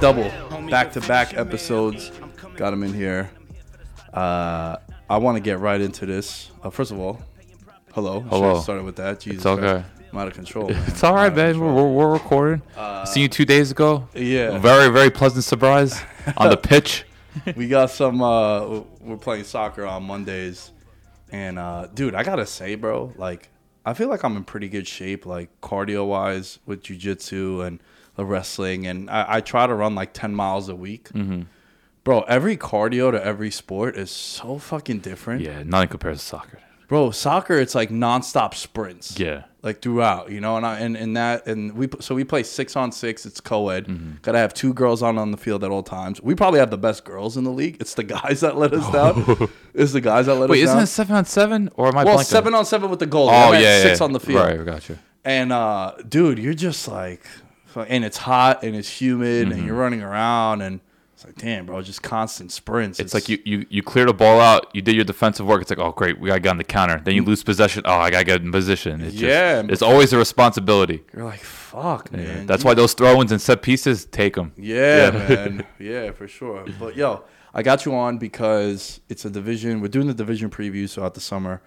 Double, back to back finish you, man. episodes. Got him in here. Uh, I want to get right into this. Uh, first of all, hello. Hello. Started with that. Jesus It's okay. I'm out of control. Man. It's all right, I'm out of man. We're, we're, we're recording. Seen you two days ago. Yeah. Very, very pleasant surprise on the pitch. we got some. Uh, we're playing soccer on Mondays, and uh, dude, I gotta say, bro, like I feel like I'm in pretty good shape, like cardio wise with jujitsu and the wrestling, and I, I try to run like 10 miles a week. Mm-hmm. Bro, every cardio to every sport is so fucking different. Yeah, nothing compares to soccer. Bro, soccer it's like nonstop sprints. Yeah. Like throughout, you know, and I, and and that and we so we play six on six. It's co-ed. Mm-hmm. Got to have two girls on on the field at all times. We probably have the best girls in the league. It's the guys that let us down. it's the guys that let Wait, us down. Wait, isn't it seven on seven? Or am I well, blanking? seven on seven with the goal. Oh, yeah, six yeah. on the field. Right, got you. And uh, dude, you're just like, and it's hot and it's humid Mm-hmm. and you're running around and it's like, damn, bro, just constant sprints. It's like you, you you clear the ball out, you did your defensive work. It's like, oh great, we gotta get on the counter. Then you lose possession. Oh, I gotta get in position. It's just, Yeah. it's always a responsibility. You're like, fuck, man. That's You- why those throw-ins and set pieces take them. Yeah, man. Yeah, for sure. But yo, I got you on because it's a division. We're doing the division preview throughout the summer.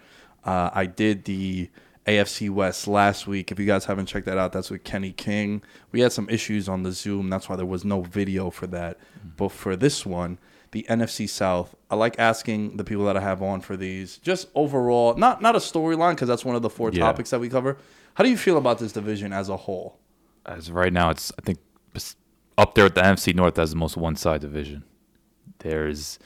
Uh, I did the AFC West last week. If you guys haven't checked that out, that's with Kenny King. We had some issues on the Zoom. That's why there was no video for that. Mm-hmm. But for this one, the NFC South, I like asking the people that I have on for these just overall, not not a storyline because that's one of the four Yeah. topics that we cover. How do you feel about this division as a whole? As of right now, it's I think up there with the NFC North as the most one-side division. There's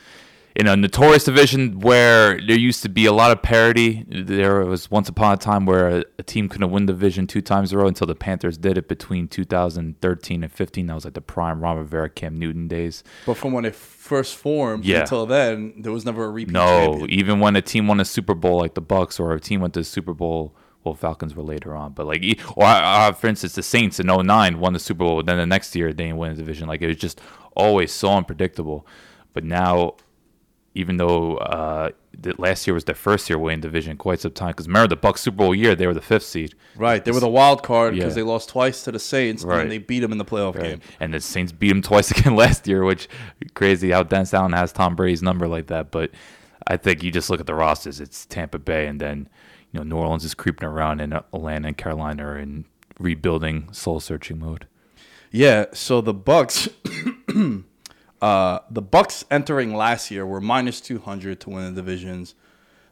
in a notorious division where there used to be a lot of parity. There was once upon a time where a, a team couldn't win division two times in a row until the Panthers did it between 2013 and 15. That was like the prime Ron Rivera, Cam Newton days. But from when it first formed Yeah. until then, there was never a repeat No, champion. even when a team won a Super Bowl like the Bucks or a team went to the Super Bowl, well, Falcons were later on, but like, or uh, for instance, the Saints in 09 won the Super Bowl, then the next year they didn't win the division. Like it was just always so unpredictable. But now, even though uh, last year was their first year winning division quite some time, because remember the Bucks Super Bowl year they were the fifth seed, Right, they were the wild card because Yeah. they lost twice to the Saints Right. and they beat them in the playoff right? game. And the Saints beat them twice again last year, which crazy how Dennis Allen has Tom Brady's number like that. But I think you just look at the rosters; it's Tampa Bay, and then you know New Orleans is creeping around, and Atlanta and Carolina are in rebuilding, soul searching mode. Yeah, so the Bucks, uh, the Bucks entering last year were minus two hundred to win the divisions.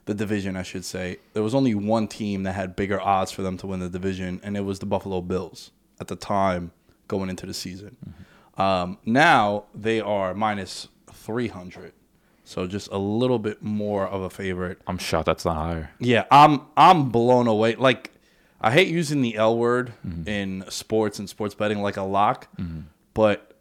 The division, I should say. There was only one team that had bigger odds for them to win the division, and it was the Buffalo Bills at the time going into the season. Um, now they are minus three hundred, so just a little bit more of a favorite. I'm shocked that's not higher. Yeah, I'm I'm blown away. Like I hate using the L word in sports and sports betting like a lock, but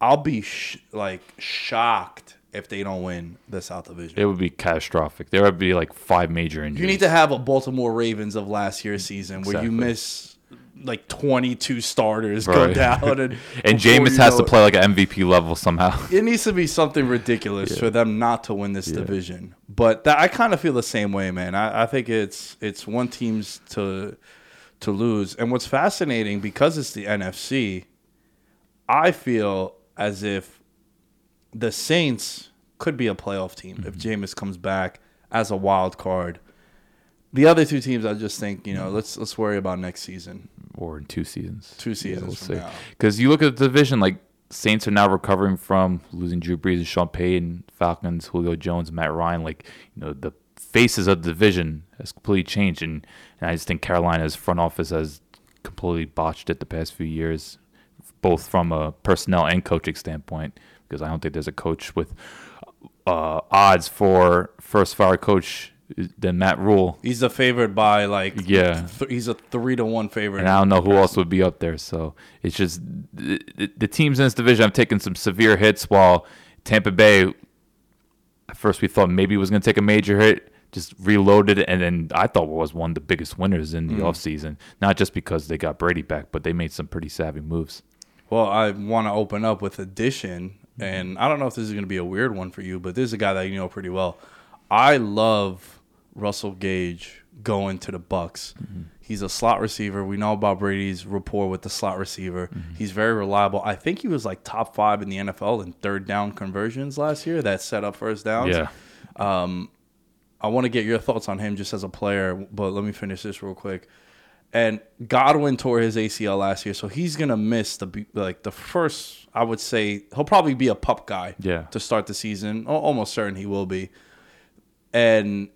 I'll be sh- like shocked if they don't win the South Division. It would be catastrophic. There would be like five major injuries. You need to have a Baltimore Ravens of last year's season where you miss like 22 starters go down and, and Jameis has to play like an MVP level somehow. It needs to be something ridiculous for them not to win this division. But that, I kind of feel the same way, man. I, I think it's it's one team's to to lose. And what's fascinating because it's the NFC, I feel as if the Saints could be a playoff team if mm-hmm. Jameis comes back as a wild card. The other two teams, I just think you know, mm-hmm. let's let's worry about next season. or in two seasons. Two seasons from now. Because you look at the division, like Saints are now recovering from losing Drew Brees and Sean Payton, Falcons, Julio Jones, Matt Ryan. Like you know, the faces of the division has completely changed, and, and I just think Carolina's front office has completely botched it the past few years, both from a personnel and coaching standpoint. Because I don't think there's a coach with uh, odds for first fire coach than Matt Rhule. He's a favorite by like Yeah. th- he's a three to one favorite. And I don't know who else would be up there. So it's just the, the, the teams in this division have taken some severe hits while Tampa Bay, at first we thought maybe was going to take a major hit, just reloaded, and then I thought was one of the biggest winners in the offseason. Not just because they got Brady back, but they made some pretty savvy moves. Well, I want to open up with addition, mm-hmm. and I don't know if this is going to be a weird one for you, but this is a guy that you know pretty well. I love Russell Gage going to the Bucks. Mm-hmm. He's a slot receiver. We know about Brady's rapport with the slot receiver. Mm-hmm. He's very reliable. I think he was like top five in the NFL in third down conversions last year. That set up first downs. Yeah. Um, I want to get your thoughts on him just as a player, but let me finish this real quick. And Godwin tore his ACL last year, so he's gonna miss the like the first. I would say he'll probably be a pup guy. Yeah. To start the season, almost certain he will be. And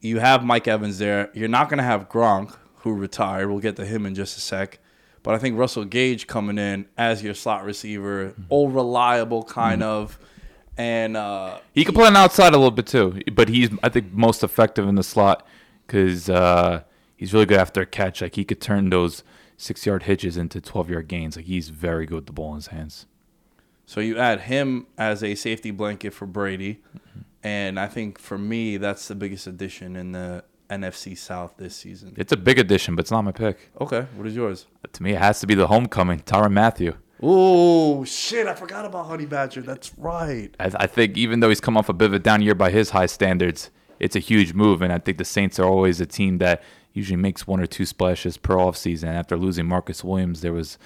you have Mike Evans there. You're not gonna have Gronk, who retired. We'll get to him in just a sec. But I think Russell Gage coming in as your slot receiver, all reliable kind of, and uh, He can play on outside a little bit too, but he's I think most effective in the slot because uh, he's really good after a catch. Like he could turn those six yard hitches into twelve yard gains. Like he's very good with the ball in his hands. So you add him as a safety blanket for Brady, mm-hmm. and I think for me that's the biggest addition in the NFC South this season. It's a big addition, but it's not my pick. Okay, what is yours? To me, it has to be the homecoming, Tyrann Mathieu. Oh shit! I forgot about Honey Badger. That's right. I, I think even though he's come off a bit of a down year by his high standards, it's a huge move. And I think the Saints are always a team that usually makes one or two splashes per offseason. After losing Marcus Williams, there was,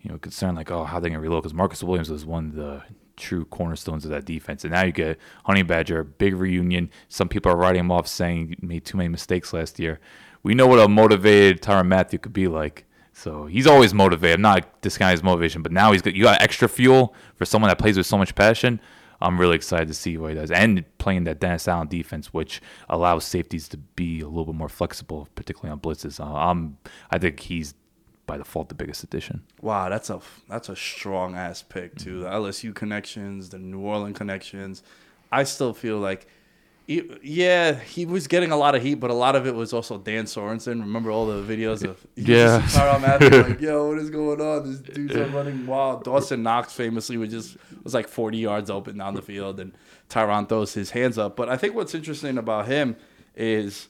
you know, concern like, oh, how are they going to reload? Because Marcus Williams was one of the true cornerstones of that defense. And now you get Honey Badger, big reunion. Some people are writing him off saying he made too many mistakes last year. We know what a motivated Tyrann Mathieu could be like. So he's always motivated. I'm not discounting his motivation, but now he's got you got extra fuel for someone that plays with so much passion. I'm really excited to see what he does, and playing that Dennis Allen defense, which allows safeties to be a little bit more flexible, particularly on blitzes. Uh, I'm, I think he's by default the biggest addition. Wow, that's a that's a strong ass pick too. The LSU connections, the New Orleans connections. I still feel like, yeah, he was getting a lot of heat, but a lot of it was also Dan Sorensen. Remember all the videos of Yeah. Tyrann Mathieu like, yo, what is going on? This dude's are running wild. Dawson Knox famously was just was like 40 yards open down the field, and Tyrann throws his hands up. But I think what's interesting about him is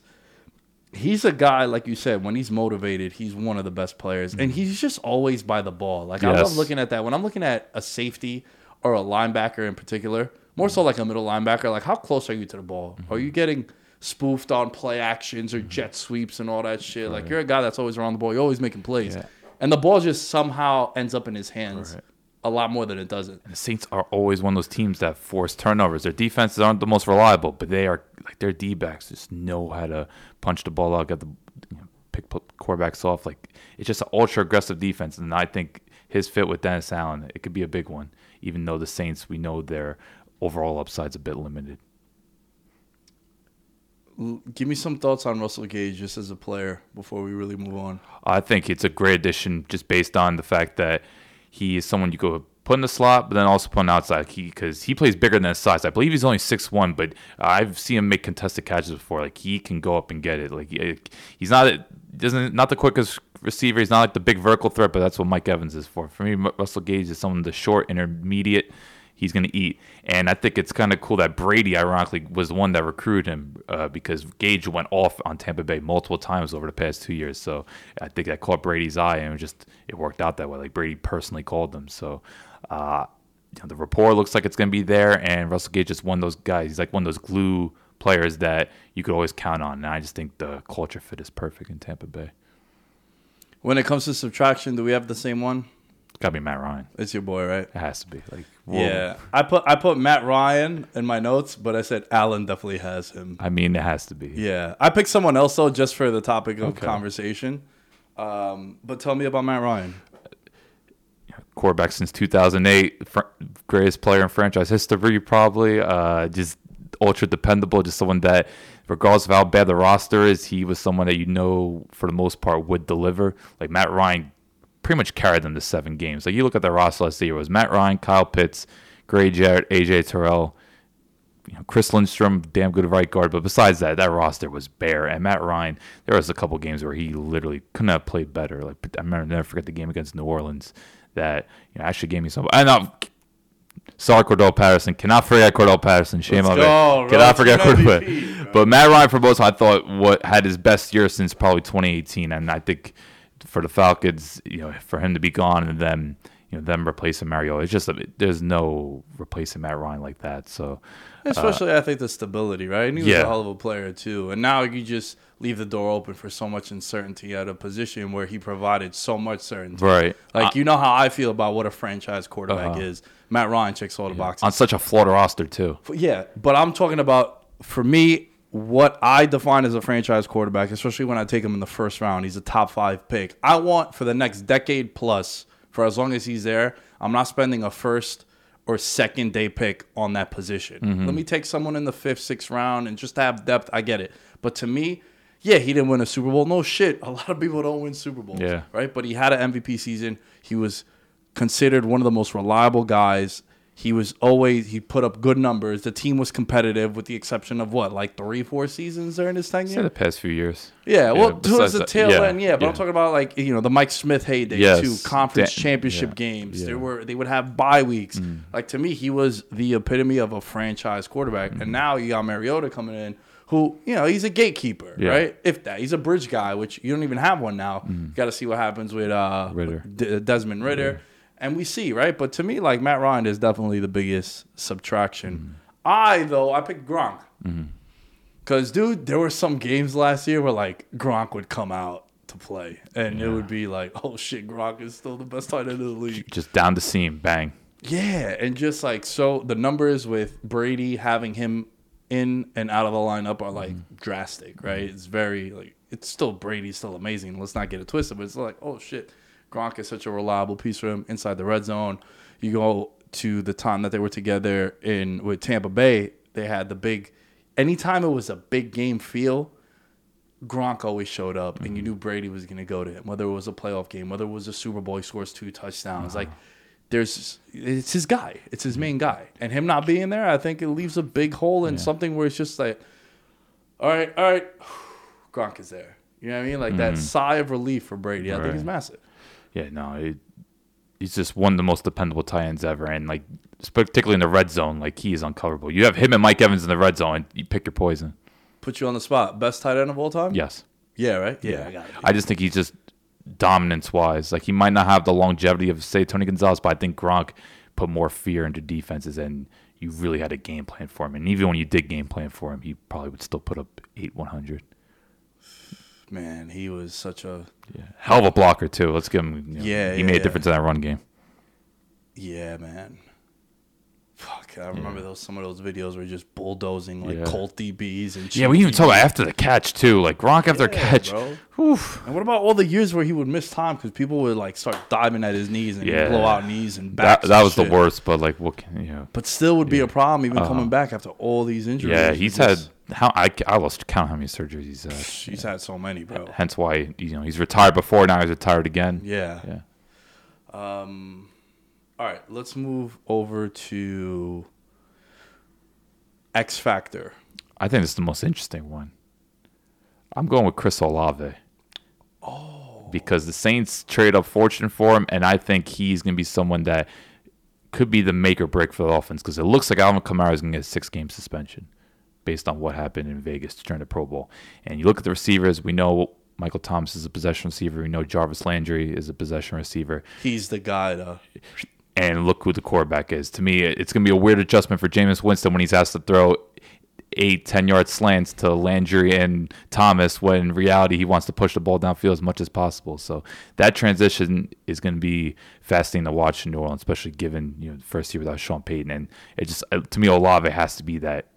he's a guy like you said when he's motivated he's one of the best players and mm-hmm. he's just always by the ball like i love looking at that when i'm looking at a safety or a linebacker in particular more so like a middle linebacker like how close are you to the ball are mm-hmm. you getting spoofed on play actions or mm-hmm. jet sweeps and all that shit like you're a guy that's always around the ball you're always making plays Yeah. and the ball just somehow ends up in his hands Right. a lot more than it doesn't The Saints are always one of those teams that force turnovers. Their defenses aren't the most reliable, but they are like their D backs just know how to punch the ball out, get the you know, pick quarterbacks off. Like it's just an ultra aggressive defense, and I think his fit with Dennis Allen it could be a big one. Even though the Saints, we know their overall upside's a bit limited. Give me some thoughts on russell gage just as a player before we really move on I think it's a great addition just based on the fact that he is someone you go put in the slot, but then also put on outside. He because he plays bigger than his size. I believe he's only six one, but I've seen him make contested catches before. Like he can go up and get it. Like he's not doesn't not the quickest receiver. He's not like the big vertical threat, but that's what Mike Evans is for. For me, Russell Gage is someone the short intermediate. He's going to eat. And I think it's kind of cool that Brady, ironically, was the one that recruited him uh, because Gage went off on Tampa Bay multiple times over the past two years. So I think that caught Brady's eye, and it just it worked out that way. Like Brady personally called them. So. Uh, you know, the rapport looks like it's going to be there, and Russell Gage is one of those guys. He's like one of those glue players that you could always count on. And I just think the culture fit is perfect in Tampa Bay. When it comes to subtraction, do we have the same one? It's got to be Matt Ryan. It's your boy, right? It has to be. Like, whoa. Yeah, I put I put Matt Ryan in my notes, but I said Allen definitely has him. I mean, it has to be. Yeah, I picked someone else though, just for the topic of Okay. conversation. Um, but tell me about Matt Ryan. quarterback since 2008, fr- greatest player in franchise history, probably. Uh, just ultra dependable, just someone that, regardless of how bad the roster is, he was someone that you know for the most part would deliver. Like Matt Ryan pretty much carried them to seven games. Like you look at the roster last year, it was Matt Ryan, Kyle Pitts, Grady Jarrett, AJ Terrell. You know, Chris Lindstrom, damn good right guard, but besides that, that roster was bare. And Matt Ryan, there was a couple games where he literally couldn't have played better. Like I remember, never forget the game against New Orleans that you know actually gave me some. I know. Um, sorry, Cordarrelle Patterson. Cannot forget Cordarrelle Patterson. Shame on me. Cannot forget Cordarrelle. But Matt Ryan for most, I thought what had his best year since probably 2018, and I think for the Falcons, you know, for him to be gone and then you know them replacing Mario, it's just a, there's no replacing Matt Ryan like that. So Especially, I think the stability, right? And he was yeah. a hell of a player too. And now you just leave the door open for so much uncertainty at a position where he provided so much certainty. right, Like you know how I feel about what a franchise quarterback Uh-huh. is. Matt Ryan checks all the boxes. on such a flawed roster too. Yeah, but I'm talking about for me what I define as a franchise quarterback, especially when I take him in the first round. He's a top five pick. I want for the next decade plus, for as long as he's there, I'm not spending a first or second day pick on that position. Mm-hmm. Let me take someone in the fifth, sixth round and just have depth. I get it, but to me. Yeah, he didn't win a Super Bowl. No shit. A lot of people don't win Super Bowls. Yeah. Right? But he had an MVP season. He was considered one of the most reliable guys. He was always he put up good numbers. The team was competitive, with the exception of what, like three, four seasons during his Yeah, tenure. the past few years. Yeah, well, besides towards the tail yeah, end, yeah. But I'm talking about like you know the Mike Smith heyday Yes, too, conference da- championship yeah, games. yeah. Mm. There were they would have bye weeks. Like to me, he was the epitome of a franchise quarterback. Mm-hmm. And now you got Mariota coming in, who you know he's a gatekeeper, Yeah. right? If that, he's a bridge guy, which you don't even have one now. You got to see what happens with uh. Ridder. D- Desmond Ridder, and we see right. But to me, like Matt Ryan is definitely the biggest subtraction. Mm-hmm. I though I picked Gronk. Mm-hmm. Cause dude, there were some games last year where like Gronk would come out to play, and it would be like, oh shit, Gronk is still the best tight end in the league. Just down the seam, bang. Yeah, and just like so, the numbers with Brady having him in and out of the lineup are like mm-hmm. drastic, right? Mm-hmm. It's very like it's still Brady's still amazing. Let's not get it twisted, but it's like, oh shit, Gronk is such a reliable piece for him inside the red zone. You go to the time that they were together in with Tampa Bay, they had the big. Anytime it was a big game feel, Gronk always showed up, and you mm-hmm. knew Brady was going to go to him. Whether it was a playoff game, whether it was a Super Bowl, he scores two touchdowns. Like, there's it's his guy, it's his main guy, and him not being there, I think it leaves a big hole in something where it's just like, all right, all right, Gronk is there. You know what I mean? Like that mm-hmm. sigh of relief for Brady. I think Right. is massive. Yeah, no, it, he's just one of the most dependable tight ends ever, and like particularly in the red zone, like he is uncoverable. You have him and Mike Evans in the red zone, and you pick your poison. Put you on the spot. Best tight end of all time? Yes, Yeah, right? Yeah, I got it. I just think he's just dominance wise. Like he might not have the longevity of say Tony Gonzalez, but I think Gronk put more fear into defenses, and you really had a game plan for him. And even when you did game plan for him, he probably would still put up eight one hundred. Man, he was such a Yeah, hell of a blocker too. Let's give him. you know, Yeah, he yeah, made a difference in that run game. Yeah, man. Fuck, I remember those some of those videos were just bulldozing like. Colt DBs and Yeah, we even talk about after the catch too. Like Gronk after catch. bro. Oof. And what about all the years where he would miss time because people would like start diving at his knees and blow out knees and That that and was the worst. But like, what can you know? But still would be a problem even Uh-huh. coming back after all these injuries. Yeah, he's just- had how I, I lost count how many surgeries he's had. He's had so many, bro. Hence why you know he's retired before. Now he's retired again. Yeah. Yeah. Um. All right, let's move over to X Factor. I think it's the most interesting one. I'm going with Chris Olave. Oh. Because the Saints trade up fortune for him, and I think he's going to be someone that could be the make or break for the offense because it looks like Alvin Kamara is going to get a six game suspension based on what happened in Vegas during the Pro Bowl. And you look at the receivers, we know Michael Thomas is a possession receiver. We know Jarvis Landry is a possession receiver. He's the guy, though. And look who the quarterback is. To me, it's going to be a weird adjustment for Jameis Winston when he's asked to throw eight, 10 yard slants to Landry and Thomas when in reality he wants to push the ball downfield as much as possible. So that transition is going to be fascinating to watch in New Orleans, especially given you know the first year without Sean Payton. And it just uh, to me Olave has to be that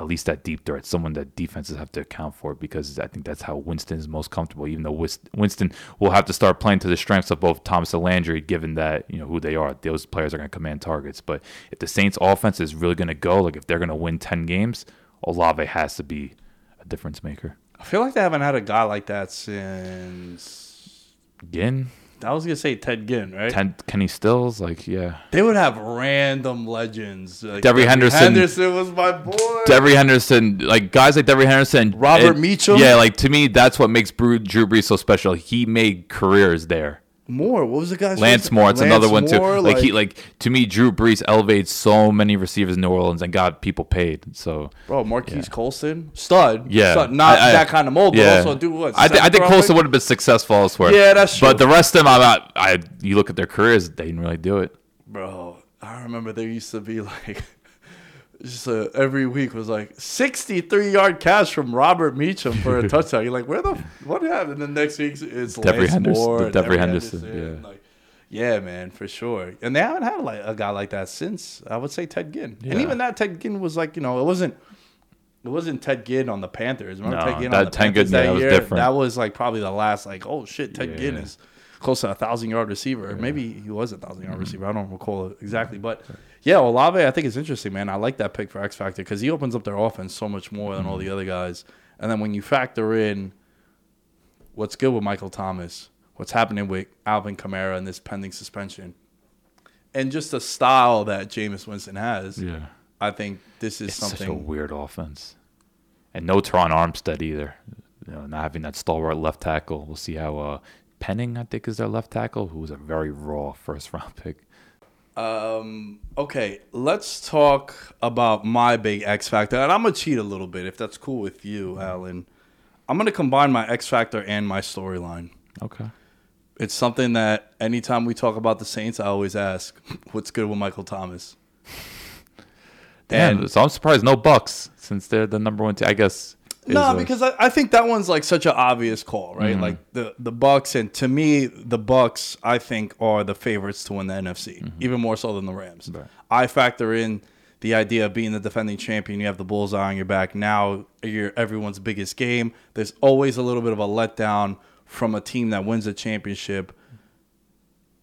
at least that deep threat, someone that defenses have to account for because I think that's how Winston is most comfortable. Even though Winston will have to start playing to the strengths of both Thomas and Landry, given that you know who they are, those players are going to command targets. But if the Saints' offense is really going to go, like if they're going to win ten games, Olave has to be a difference maker. I feel like they haven't had a guy like that since. Ginn? I was gonna say Ted Ginn, right? Ted, Kenny Stills, like yeah. They would have random legends. Like Devery Henderson. Henderson was my boy. Devery Henderson, like guys like Devery Henderson, Robert Mitchell. Yeah, like to me, that's what makes Drew Brees so special. He made careers there. Moore. What was the guy's Lance name? Moore. It's Lance another one too. Moore, Like, he like to me, Drew Brees elevated so many receivers in New Orleans and got people paid. So bro, Marquise Colston, stud. Yeah. stud. not I- I- that kind of mold, yeah, but also do what? I, th- I think round Colston would have been successful elsewhere. Yeah, that's true. But the rest of them, I'm not, I you look at their careers, they didn't really do it. Bro, I remember there used to be like just uh, every week was like 63 yard catch from Robert Meachem for a touchdown. You're like, where the what happened? The next week it's Devery Lance Henderson- Moore, Devery Devery Henderson, yeah. Like, yeah, man, for sure. And they haven't had like a guy like that since I would say Ted Ginn. And even that Ted Ginn was like, you know, it wasn't. It wasn't Ted Ginn on the Panthers. Remember No, Ted Ginn that on the Ted Panthers Ginn, yeah, that that was year? different. That was like probably the last like, oh shit, Ted Ginn is close to a thousand yard receiver. Maybe he was a thousand Mm-hmm. yard receiver. I don't recall exactly, but yeah, Olave I think is interesting, man. I like that pick for X Factor because he opens up their offense so much more than Mm-hmm. all the other guys. And then when you factor in what's good with Michael Thomas, what's happening with Alvin Kamara and this pending suspension, and just the style that Jameis Winston has, Yeah. I think this is It's such a weird offense. And no Terron Armstead either. You know, not having that stalwart left tackle. We'll see how uh, Penning, I think, is their left tackle, who was a very raw first round pick. Um, okay, let's talk about my big X factor, and I'm gonna cheat a little bit if that's cool with you, Allen. I'm gonna combine my X factor and my storyline. Okay. It's something that anytime we talk about the Saints, I always ask, "What's good with Michael Thomas?" Damn, And- so I'm surprised no Bucks since they're the number one team. I guess. No, a- because I, I think that one's like such an obvious call, right? Mm-hmm. Like the the Bucks, and to me, the Bucks, I think, are the favorites to win the NFC, even more so than the Rams. Mm-hmm. Right. I factor in the idea of being the defending champion. You have the bullseye on your back. Now you're everyone's biggest game. There's always a little bit of a letdown from a team that wins a championship,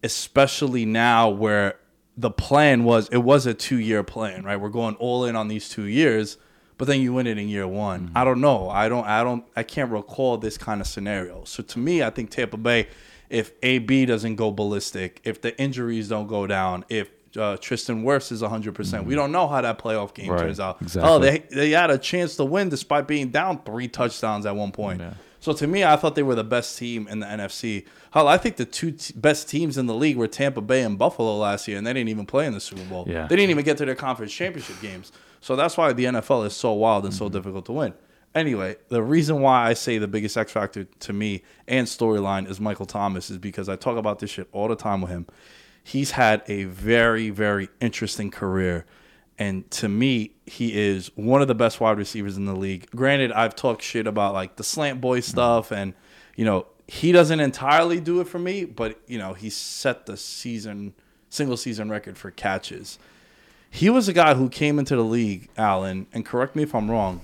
especially now where the plan was it was a two year plan, right? We're going all in on these two years, but then you win it in year one. I don't know. I don't. I don't. I can't recall this kind of scenario. So to me, I think Tampa Bay, if AB doesn't go ballistic, if the injuries don't go down, if uh, Tristan Wirfs is 100%. percent We don't know how that playoff game Right, turns out. exactly. Oh, they they had a chance to win despite being down three touchdowns at one point. Yeah. So to me, I thought they were the best team in the NFC. Hell, I think the two t- best teams in the league were Tampa Bay and Buffalo last year, and they didn't even play in the Super Bowl. Yeah. They didn't even get to their conference championship games. So that's why the NFL is so wild and so mm-hmm. difficult to win. Anyway, the reason why I say the biggest X factor to me and storyline is Michael Thomas is because I talk about this shit all the time with him. He's had a very, very interesting career. And to me, he is one of the best wide receivers in the league. Granted, I've talked shit about like the slant boy mm-hmm. stuff, and you know he doesn't entirely do it for me, but you know he set the season single season record for catches. He was a guy who came into the league, Allen, and correct me if I'm wrong.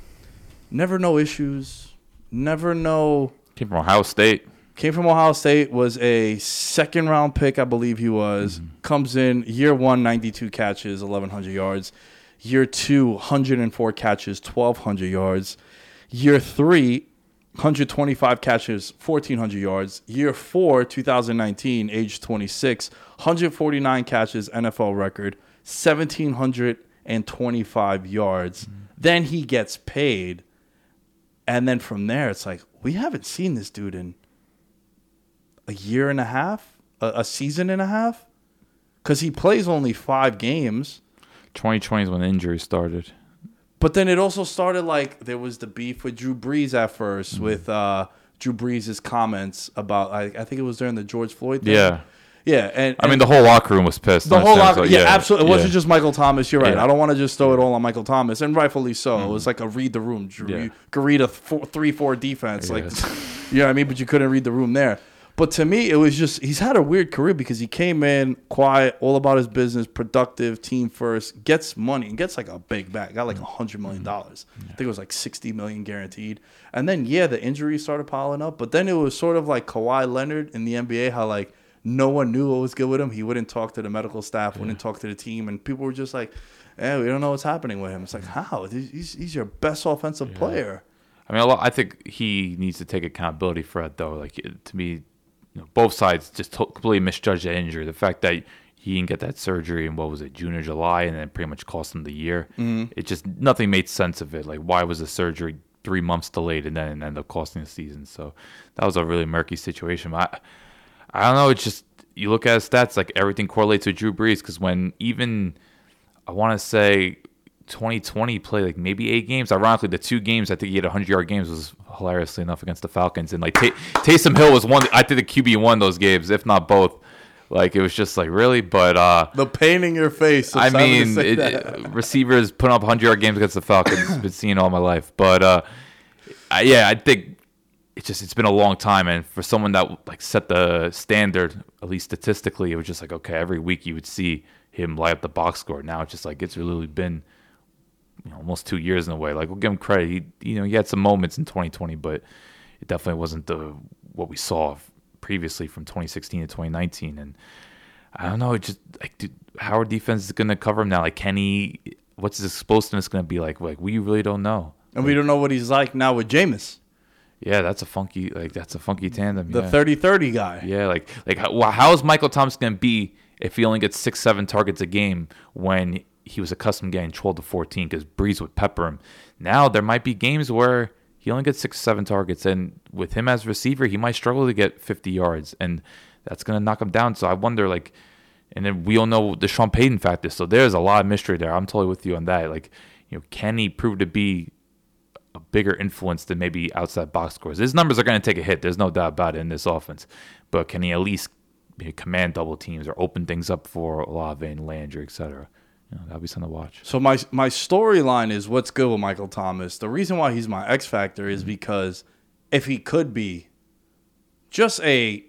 Never no issues, never no Came from Ohio State. Came from Ohio State, was a second round pick, I believe he was. Mm-hmm. Comes in year one, 92 catches, 1,100 yards. Year two, 104 catches, 1,200 yards. Year three, 125 catches, 1,400 yards. Year four, 2019, age 26, 149 catches, NFL record, 1,725 yards. Then he gets paid. And then from there, it's like, we haven't seen this dude in a year and a half, a, a season and a half. because he plays only five games. 2020 is when the injury started. But then it also started like there was the beef with Drew Brees at 1st Mm-hmm. with uh, Drew Brees' comments about I, I think it was during the George Floyd thing. Yeah. Yeah, and, I mean, the whole locker room was pissed. the whole locker, So, yeah, absolutely. It wasn't yeah. just Michael Thomas. You're right. Yeah. I don't want to just throw it all on Michael Thomas, and rightfully so. Mm-hmm. It was like a read the room, Drew. Yeah. You could read a four, three four defense, like you know what I mean. But you couldn't read the room there. But to me, it was just he's had a weird career because he came in quiet, all about his business, productive, team first, gets money and gets like a big bag. Got like a mm-hmm. hundred million mm-hmm. dollars. I think it was like sixty million guaranteed. And then yeah, the injuries started piling up. But then it was sort of like Kawhi Leonard in the NBA, how like no one knew what was good with him. He wouldn't talk to the medical staff, wouldn't talk to the team, and people were just like, "Yeah, we don't know what's happening with him." It's like, how? He's, he's your best offensive player. I mean, a lot, I think he needs to take accountability for it, though. Like to me, you know, both sides just completely misjudged the injury. The fact that he didn't get that surgery in what was it, June or July, and then pretty much cost him the year. Mm-hmm. It just nothing made sense of it. Like, why was the surgery three months delayed and then it ended up costing the season? So that was a really murky situation. But I, I don't know. It's just you look at his stats, like everything correlates with Drew Brees because when even I want to say 2020 played like maybe eight games. Ironically, the two games I think he had 100 yard games was hilariously enough against the Falcons. And like Ta Taysom Hill was one. I think the QB won those games, if not both. Like it was just like really, but uh, The pain in your face. I mean, it, it- receivers putting up 100 yard games against the Falcons. been seeing all my life, but uh, I, yeah, I think it's just it's been a long time, and for someone that like set the standard, at least statistically, it was just like okay, every week you would see him light up the box score. Now it's just like it's really been you know, almost two years in a way. Like we'll give him credit. He you know he had some moments in 2020, but it definitely wasn't the what we saw previously from 2016 to 2019. And I don't know, it just like dude, how our defense is gonna cover him now. Like Kenny, what's his explosiveness gonna be like? Like we really don't know. and we don't know what he's like now with Jameis, Yeah, that's a funky like that's a funky tandem. the yeah. 30-30 guy. Yeah, like like how, how is Michael Thomas gonna be if he only gets six seven targets a game when he was accustomed to getting twelve to fourteen because Brees would pepper him. Now there might be games where he only gets six seven targets, and with him as receiver, he might struggle to get fifty yards, and that's gonna knock him down. So I wonder like. And then we all know the Sean Payton factor, so there's a lot of mystery there. I'm totally with you on that. Like, you know, can he prove to be a bigger influence than maybe outside box scores. His numbers are going to take a hit. There's no doubt about it in this offense. But can he at least command double teams or open things up for Olave and Landry, et cetera? You know, that'll be something to watch. So my my storyline is what's good with Michael Thomas. The reason why he's my X factor is because if he could be just a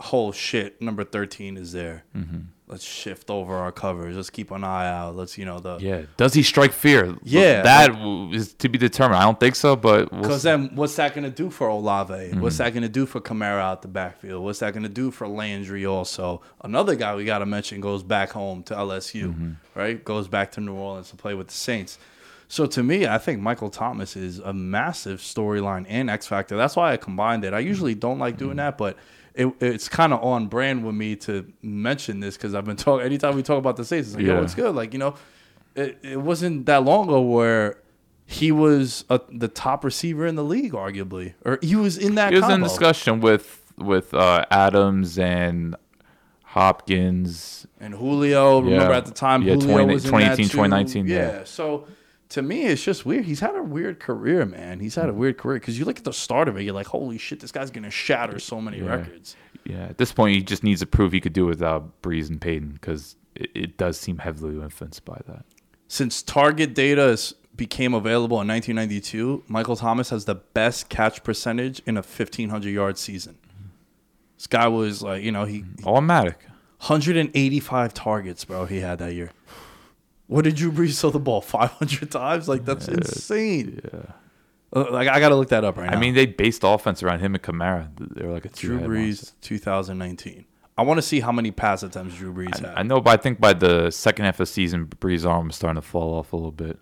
whole shit number 13 is there. Mm-hmm. Let's shift over our covers. Let's keep an eye out. Let's, you know, the Yeah. Does he strike fear? Yeah, That w is to be determined. I don't think so, but we'll Because then, what's that going to do for Olave? Mm-hmm. What's that going to do for Kamara out the backfield? What's that going to do for Landry? Also, another guy we got to mention goes back home to LSU, Mm-hmm. right? Goes back to New Orleans to play with the Saints. So to me, I think Michael Thomas is a massive storyline and X factor. That's why I combined it. I usually don't like Mm-hmm. doing that, but it, it's kind of on brand with me to mention this because I've been talking. Anytime we talk about the Saints, it's like, Yeah. yo, it's good. Like you know, it, it wasn't that long ago where he was a, the top receiver in the league, arguably, or he was in that. he was in discussion with with uh, Adams and Hopkins. And Julio, remember Yeah. at the time, Yeah, Julio 20 was in 2018, that too. 2019, Yeah. yeah. So to me, it's just weird. He's had a weird career, man. He's had a mm-hmm. weird career because you look at the start of it, you're like, holy shit, this guy's gonna shatter so many Yeah. records. Yeah, at this point, he just needs to prove he could do it without Brees and Payton because it, it does seem heavily influenced by that. Since target data is, became available in 1992, Michael Thomas has the best catch percentage in a 1500 yard season. Mm-hmm. This guy was like, you know, he mm-hmm. Automatic. 185 targets, bro. He had that year. What did Drew Brees throw the ball 500 times? Like that's insane. Yeah. Uh, like I gotta look that up right now. I mean, they based offense around him and Kamara. They're like a Drew Brees 2019. I want to see how many pass attempts Drew Brees had. I know, but I think by the second half of the season, Brees' arm was starting to fall off a little bit.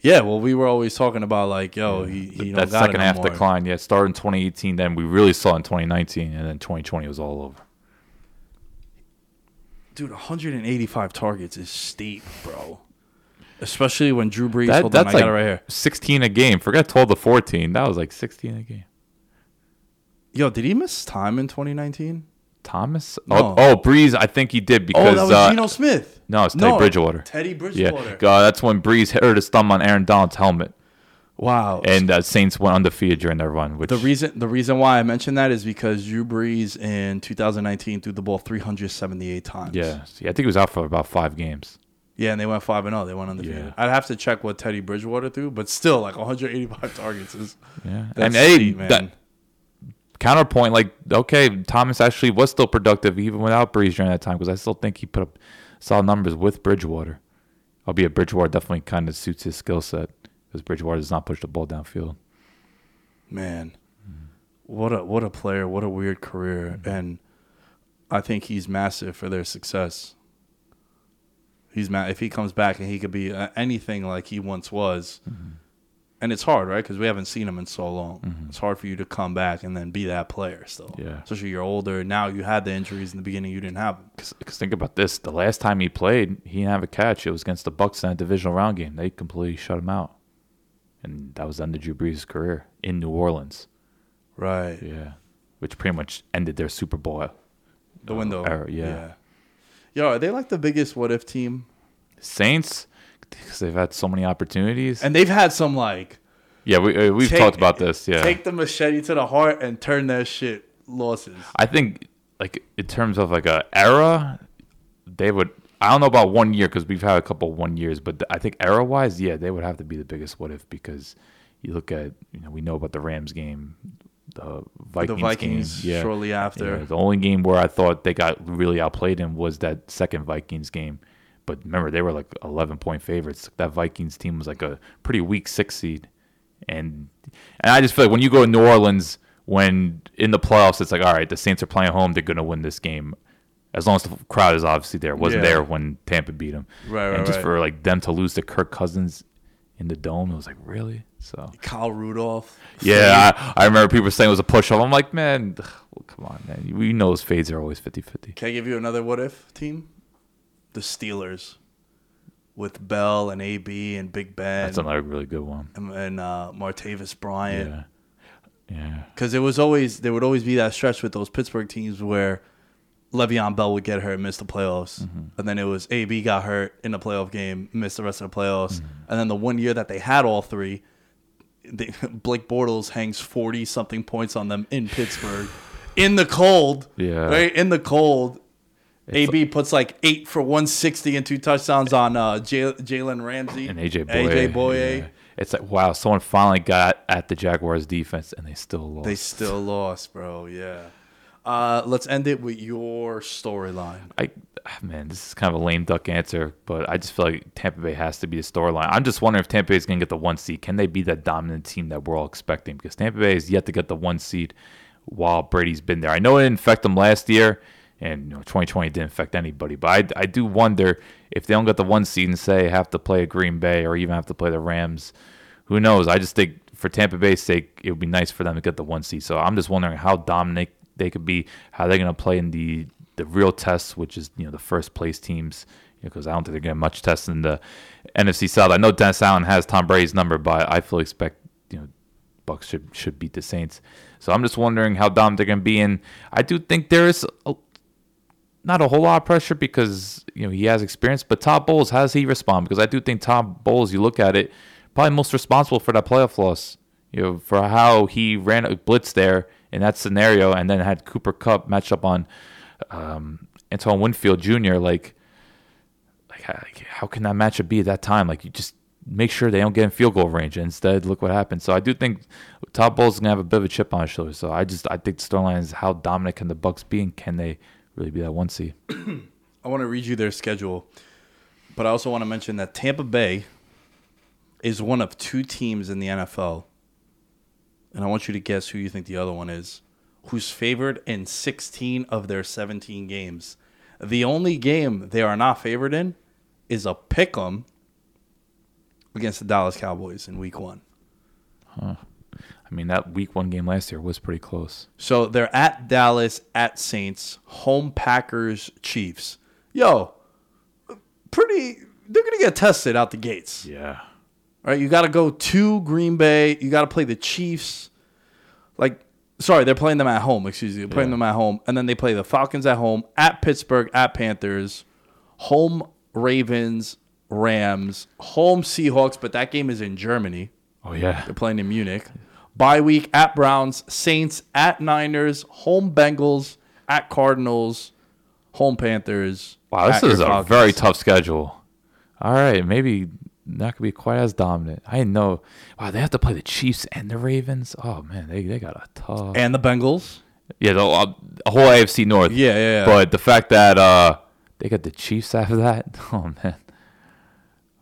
yeah, well, we were always talking about like, yo, he, he don't that second half more. decline, yeah, started in 2018. Then we really saw in 2019, and then 2020 was all over. Dude, 185 targets is steep, bro. Especially when Drew Brees. That, hold on, that's I like got it right here. 16 a game. Forget 12 to 14. That was like 16 a game. Yo, did he miss time in 2019? Thomas. No. Oh, oh, Brees. I think he did Oh, because that was uh, Geno Smith. no, it's Teddy Bridgewater. Teddy yeah, Bridgewater. uh, that's when Brees hurt his thumb on Aaron Donald's helmet, Wow. and uh, Saints went undefeated during their run. Which the reason the reason why I mentioned that is because Drew Brees in 2019 threw the ball 378 times. yeah, see, I think he was out for about five games. Yeah, and they went five and zero. They went undefeated. Yeah. I'd have to check what Teddy Bridgewater threw, but still, like 185 targets is. Yeah, That's and hey, steep, man. that counterpoint, like okay, Thomas actually was still productive even without Brees during that time because I still think he put up solid numbers with Bridgewater. Albeit Bridgewater definitely kind of suits his skill set because Bridgewater does not push the ball downfield. Man, mm-hmm. what a what a player! What a weird career, mm-hmm. and I think he's massive for their success. He's ma- if he comes back and he could be uh, anything like he once was, mm-hmm. and it's hard, right? Because we haven't seen him in so long. It's hard for you to come back and then be that player still. Yeah. especially you're older now. You had the injuries in the beginning. You didn't have them. Because think about this: the last time he played, he didn't have a catch. It was against the Bucks in a divisional round game. They completely shut him out, and that was the end of Drew Brees' career in New Orleans. Right. Yeah, which pretty much ended their Super Bowl. The window. era, yeah. Yo, are they like the biggest what if team? Saints, because they've had so many opportunities. And they've had some like yeah, we uh, we've take- talked about this. Yeah, take the machete to the heart and turn that shit losses. I think like in terms of like a era, they would. I don't know about one year because we've had a couple one years, but I think era wise, yeah, they would have to be the biggest what if because you look at you know we know about the Rams game, the Vikings, the Vikings game, yeah, shortly after. Yeah, the only game where I thought they got really outplayed in was that second Vikings game. But remember, they were like 11 point favorites. That Vikings team was like a pretty weak six seed. And and I just feel like when you go to New Orleans, when in the playoffs, it's like, all right, the Saints are playing home. They're going to win this game. As long as the crowd is obviously there. Wasn't Yeah. there when Tampa beat them. Right, right, And just right. for like them to lose to Kirk Cousins in the dome, it was like, really? So. Kyle Rudolph. Yeah, I, I remember people saying it was a push off. I'm like, man, well, come on, man. We know those fades are always 50 50. Can I give you another what if team? The Steelers. With Bell and AB and Big Ben That's another really good one. and, and uh, Martavis Bryant. Yeah. Yeah. Because it was always there would always be that stretch with those Pittsburgh teams where Le'Veon Bell would get hurt and miss the playoffs, Mm-hmm. and then it was AB got hurt in the playoff game, missed the rest of the playoffs, Mm-hmm. and then the one year that they had all three, they, Blake Bortles hangs forty something points on them in Pittsburgh, in the cold, Yeah. right in the cold. It's AB puts like eight for one sixty and two touchdowns on uh, Jalen Ramsey And AJ Bouye. AJ Bouye. yeah. It's like, wow, someone finally got at the Jaguars defense and they still lost. They still lost, bro. Yeah. Uh, let's end it with your storyline. I ah, man, this is kind of a lame duck answer, but I just feel like Tampa Bay has to be the storyline. I'm just wondering if Tampa Bay is going to get the one seed. Can they be that dominant team that we're all expecting? Because Tampa Bay has yet to get the one seed while Brady's been there. I know it didn't affect them last year, and you know, 2020 didn't affect anybody. But I, I do wonder if they don't get the one seed and say have to play a Green Bay or even have to play the Rams. Who knows? I just think for Tampa Bay's sake, it would be nice for them to get the one seed. So I'm just wondering how dominant they could be, how they're going to play in the the real tests, which is you know the first place teams. Because I don't think they're getting much tests in the NFC South. I know Dennis Allen has Tom Brady's number, but I fully expect you know Bucks should should beat the Saints. So I'm just wondering how dominant they're going to be. And I do think there is a, not a whole lot of pressure because you know he has experience. But Todd Bowles, how does he respond? Because I do think Todd Bowles, you look at it, probably most responsible for that playoff loss. You know, for how he ran a blitz there in that scenario, and then had Cooper Kupp match up on um, Antoine Winfield Jr. Like, like how, like, how can that matchup be at that time? Like, you just make sure they don't get in field goal range. And instead, look what happened. So I do think Todd Bowles is gonna have a bit of a chip on his shoulder. So I just I think the storyline is how dominant can the Bucks be, and can they really be that one seed? I want to read you their schedule, but I also want to mention that Tampa Bay is one of two teams in the NFL, and I want you to guess who you think the other one is, who's favored in 16 of their 17 games. The only game they are not favored in is a pick 'em against the Dallas Cowboys in Week One. Huh. I mean, that Week One game last year was pretty close. So they're at Dallas, at Saints, home Packers, Chiefs. Yo, pretty. They're gonna get tested out the gates, Yeah. Right? You got to go to Green Bay. You got to play the Chiefs. Like sorry, they're playing them at home. Excuse me, they're playing Yeah. them at home, and then they play the Falcons at home, at Pittsburgh, at Panthers, home Ravens, Rams, home Seahawks, but that game is in Germany. Oh yeah. They're playing in Munich. Bye week at Browns, Saints at Niners, home Bengals, at Cardinals, home Panthers. Wow, this is a Falcons. very tough schedule. All right, maybe not gonna be quite as dominant. I know. Wow, they have to play the Chiefs and the Ravens. Oh man, they they got a tough. and the Bengals. yeah, the uh, whole AFC North. Yeah, yeah, yeah. But the fact that uh they got the Chiefs after that. Oh man.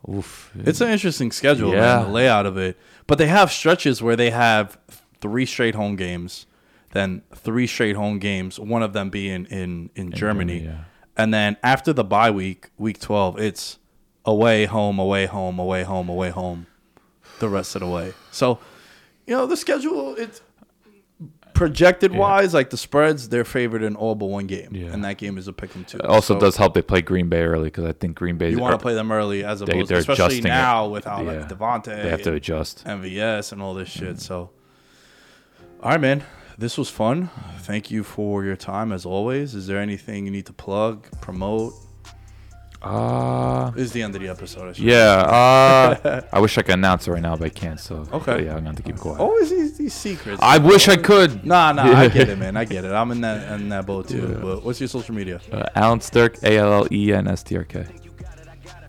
Oof. It's an interesting schedule, Yeah. man, the layout of it. But they have stretches where they have three straight home games, then three straight home games, one of them being in, in, Germany. Germany, yeah. And then after the bye week, week 12, it's away, home, away, home, away, home, away, home, the rest of the way. So, you know, the schedule, it's projected wise, like the spreads, they're favored in all but one game. Yeah. And that game is a pick 'em too. It also So- does help they play Green Bay early because I think Green Bay. you want to play them early as They- opposed, they're especially adjusting it. now with how Yeah. like Davante, They have to adjust. MVS, and all this shit. So, all right, man, this was fun. Thank you for your time as always. Is there anything you need to plug, promote? Uh This is the end of the episode. I should- yeah. Uh, I wish I could announce it right now, but I can't. So Okay. yeah, I'm going to keep quiet. Always these, these secrets. I wish I could. Nah, nah, I get it, man. I get it. I'm in that in that boat too. But what's your social media? Uh, Allen Strk, A L L E N S T R K.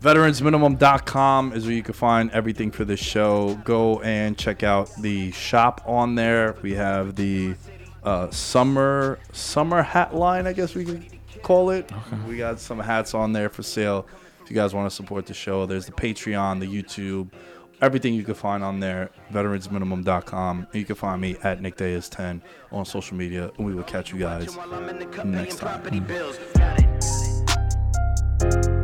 veteransminimum.com is where you can find everything for this show. Go and check out the shop on there. We have the uh, summer summer hat line, I guess we could call it. We got some hats on there for sale. If you guys want to support the show, there's the Patreon, the YouTube, everything you can find on there. Veteransminimum.com. You can find me at Nick Day 10 on social media, and we will catch you guys While I'm in the cup next time. property mm. bills. Got it.